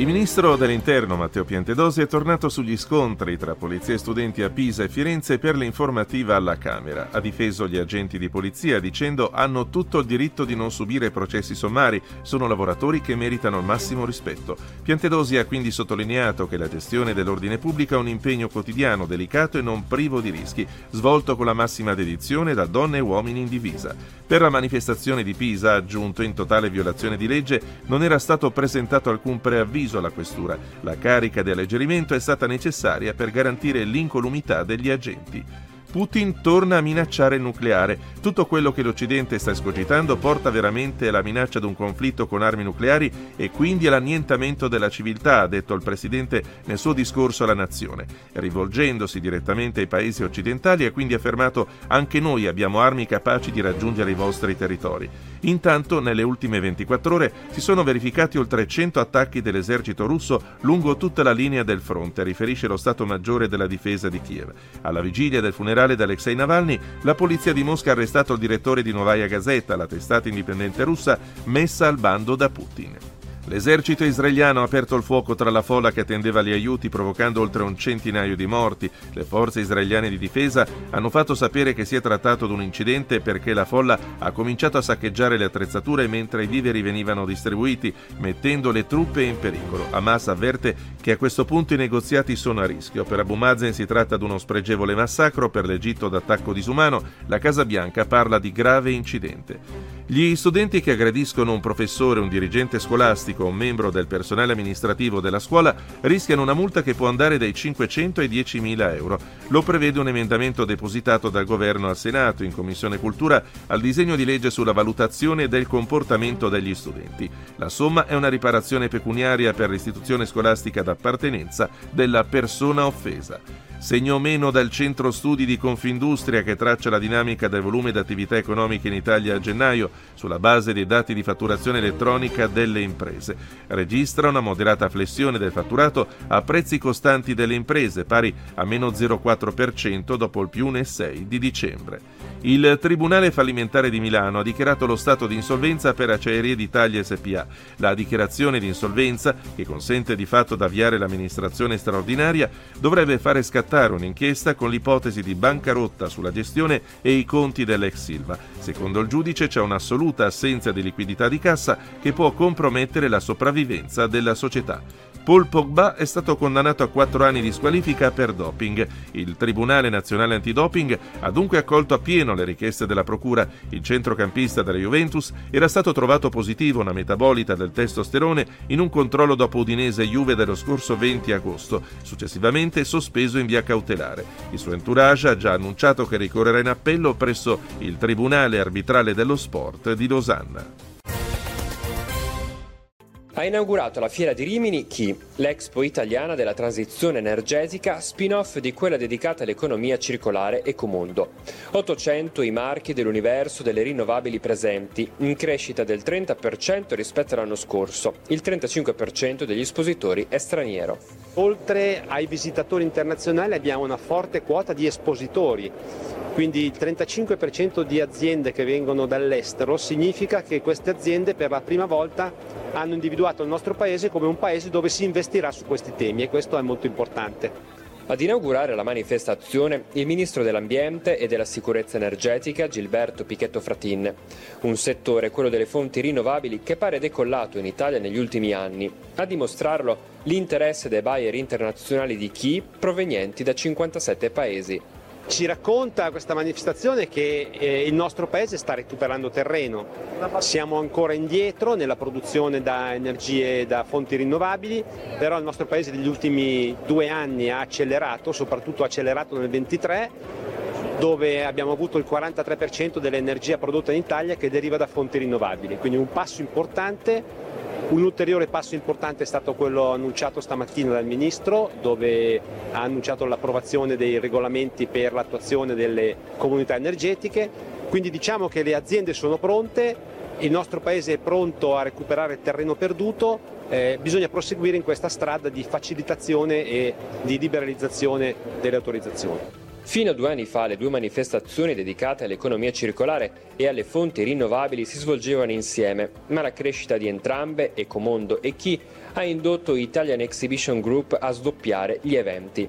Il ministro dell'Interno Matteo Piantedosi è tornato sugli scontri tra polizia e studenti a Pisa e Firenze per l'informativa alla Camera. Ha difeso gli agenti di polizia dicendo hanno tutto il diritto di non subire processi sommari, sono lavoratori che meritano il massimo rispetto. Piantedosi ha quindi sottolineato che la gestione dell'ordine pubblico è un impegno quotidiano, delicato e non privo di rischi, svolto con la massima dedizione da donne e uomini in divisa. Per la manifestazione di Pisa, aggiunto in totale violazione di legge, non era stato presentato alcun preavviso alla questura. La carica di alleggerimento è stata necessaria per garantire l'incolumità degli agenti. Putin torna a minacciare il nucleare. Tutto quello che l'Occidente sta escogitando porta veramente alla minaccia di un conflitto con armi nucleari e quindi all'annientamento della civiltà, ha detto il Presidente nel suo discorso alla Nazione. Rivolgendosi direttamente ai paesi occidentali ha quindi affermato anche noi abbiamo armi capaci di raggiungere i vostri territori. Intanto, nelle ultime 24 ore si sono verificati oltre 100 attacchi dell'esercito russo lungo tutta la linea del fronte, riferisce lo Stato Maggiore della Difesa di Kiev. Alla vigilia del funerale di Alexei Navalny, la polizia di Mosca ha arrestato il direttore di Novaya Gazeta, la testata indipendente russa, messa al bando da Putin. L'esercito israeliano ha aperto il fuoco tra la folla che attendeva gli aiuti, provocando oltre un centinaio di morti. Le forze israeliane di difesa hanno fatto sapere che si è trattato di un incidente perché la folla ha cominciato a saccheggiare le attrezzature mentre i viveri venivano distribuiti, mettendo le truppe in pericolo. Hamas avverte che a questo punto i negoziati sono a rischio. Per Abu Mazen si tratta di uno spregevole massacro, per l'Egitto d'attacco disumano. La Casa Bianca parla di grave incidente. Gli studenti che aggrediscono un professore, un dirigente scolastico o un membro del personale amministrativo della scuola rischiano una multa che può andare dai 500 ai 10.000 euro. Lo prevede un emendamento depositato dal governo al Senato in Commissione Cultura al disegno di legge sulla valutazione del comportamento degli studenti. La somma è una riparazione pecuniaria per l'istituzione scolastica d'appartenenza della persona offesa. Segno meno dal centro studi di Confindustria che traccia la dinamica del volume d'attività economiche in Italia a gennaio sulla base dei dati di fatturazione elettronica delle imprese. Registra una moderata flessione del fatturato a prezzi costanti delle imprese, pari a meno 0,4% dopo il più 1,6 di dicembre. Il Tribunale fallimentare di Milano ha dichiarato lo stato di insolvenza per Acciaierie d'Italia SPA. La dichiarazione di insolvenza, che consente di fatto di avviare l'amministrazione straordinaria, dovrebbe fare scattare un'inchiesta con l'ipotesi di bancarotta sulla gestione e i conti dell'ex Silva. Secondo il giudice c'è un'assoluta assenza di liquidità di cassa che può compromettere la sopravvivenza della società. Paul Pogba è stato condannato a quattro anni di squalifica per doping. Il Tribunale Nazionale Antidoping ha dunque accolto appieno le richieste della Procura. Il centrocampista della Juventus era stato trovato positivo una metabolita del testosterone in un controllo dopo Udinese Juve dello scorso 20 agosto, successivamente sospeso in via cautelare. Il suo entourage ha già annunciato che ricorrerà in appello presso il Tribunale Arbitrale dello Sport di Losanna. Ha inaugurato la Fiera di Rimini chi? L'Expo italiana della transizione energetica, spin-off di quella dedicata all'economia circolare Ecomondo. 800 i marchi dell'universo delle rinnovabili presenti, in crescita del 30% rispetto all'anno scorso. Il 35% degli espositori è straniero. Oltre ai visitatori internazionali abbiamo una forte quota di espositori, quindi il 35% di aziende che vengono dall'estero significa che queste aziende per la prima volta hanno individuato il nostro paese come un paese dove si investirà su questi temi e questo è molto importante. Ad inaugurare la manifestazione il ministro dell'Ambiente e della Sicurezza Energetica Gilberto Pichetto Fratin, un settore, quello delle fonti rinnovabili, che pare decollato in Italia negli ultimi anni. A dimostrarlo l'interesse dei buyer internazionali di chi provenienti da 57 paesi. Ci racconta questa manifestazione che eh, il nostro paese sta recuperando terreno, siamo ancora indietro nella produzione da energie da fonti rinnovabili, però il nostro paese negli ultimi due anni ha accelerato, soprattutto accelerato nel 2023 dove abbiamo avuto il 43% dell'energia prodotta in Italia che deriva da fonti rinnovabili, quindi un passo importante un ulteriore passo importante è stato quello annunciato stamattina dal Ministro, dove ha annunciato l'approvazione dei regolamenti per l'attuazione delle comunità energetiche. Quindi diciamo che le aziende sono pronte, il nostro Paese è pronto a recuperare terreno perduto, eh, bisogna proseguire in questa strada di facilitazione e di liberalizzazione delle autorizzazioni. Fino a due anni fa le due manifestazioni dedicate all'economia circolare e alle fonti rinnovabili si svolgevano insieme, ma la crescita di entrambe, Ecomondo e Chi, ha indotto Italian Exhibition Group a sdoppiare gli eventi.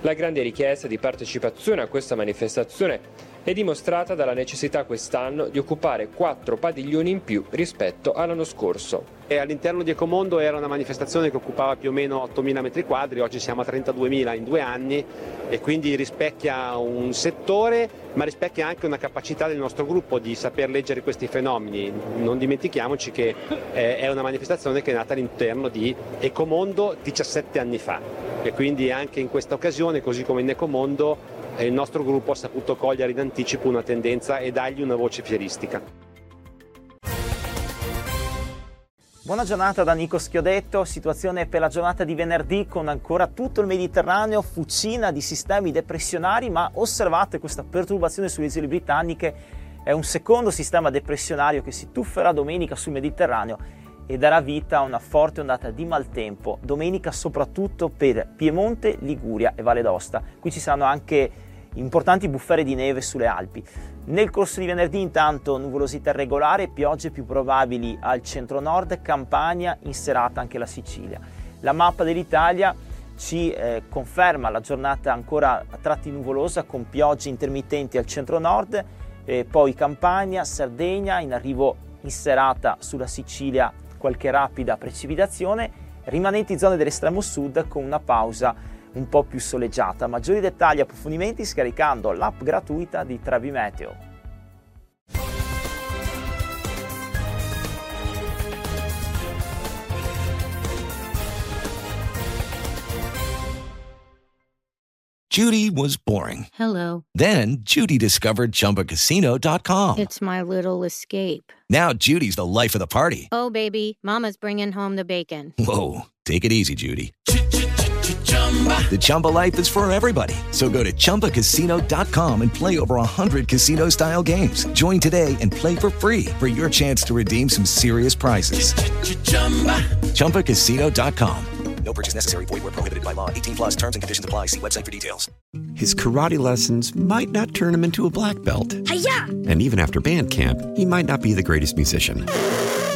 La grande richiesta di partecipazione a questa manifestazione è dimostrata dalla necessità quest'anno di occupare quattro padiglioni in più rispetto all'anno scorso. E all'interno di Ecomondo era una manifestazione che occupava più o meno 8.000 metri quadri, oggi siamo a 32.000 in due anni e quindi rispecchia un settore ma rispecchia anche una capacità del nostro gruppo di saper leggere questi fenomeni. Non dimentichiamoci che eh, è una manifestazione che è nata all'interno di Ecomondo 17 anni fa e quindi anche in questa occasione, così come in Ecomondo, il nostro gruppo ha saputo cogliere in anticipo una tendenza e dargli una voce fieristica. Buona giornata da Nico Schiodetto, situazione per la giornata di venerdì con ancora tutto il Mediterraneo, fucina di sistemi depressionari, ma osservate questa perturbazione sulle isole britanniche, è un secondo sistema depressionario che si tufferà domenica sul Mediterraneo e darà vita a una forte ondata di maltempo, domenica soprattutto per Piemonte, Liguria e Valle d'Osta. Qui ci saranno anche importanti bufere di neve sulle Alpi. Nel corso di venerdì intanto nuvolosità irregolare, piogge più probabili al centro-nord, Campania, in serata anche la Sicilia. La mappa dell'Italia ci eh, conferma la giornata ancora a tratti nuvolosa con piogge intermittenti al centro-nord, eh, poi Campania, Sardegna, in arrivo in serata sulla Sicilia qualche rapida precipitazione, rimanenti zone dell'estremo sud con una pausa un po' più soleggiata. Maggiori dettagli e approfondimenti scaricando l'app gratuita di Travi Meteo. Judy was boring. Hello. Then Judy discovered chumbacasino.com. It's my little escape. Now Judy's the life of the party. Oh, baby, Mama's bringing home the bacon. Whoa. Take it easy, Judy. The Chumba life is for everybody. So go to ChumbaCasino.com and play over 100 casino style games. Join today and play for free for your chance to redeem some serious prizes. ChumbaCasino.com. No purchase necessary. Void where prohibited by law. 18 plus terms and conditions apply. See website for details. His karate lessons might not turn him into a black belt. Hi-ya! And even after band camp, he might not be the greatest musician.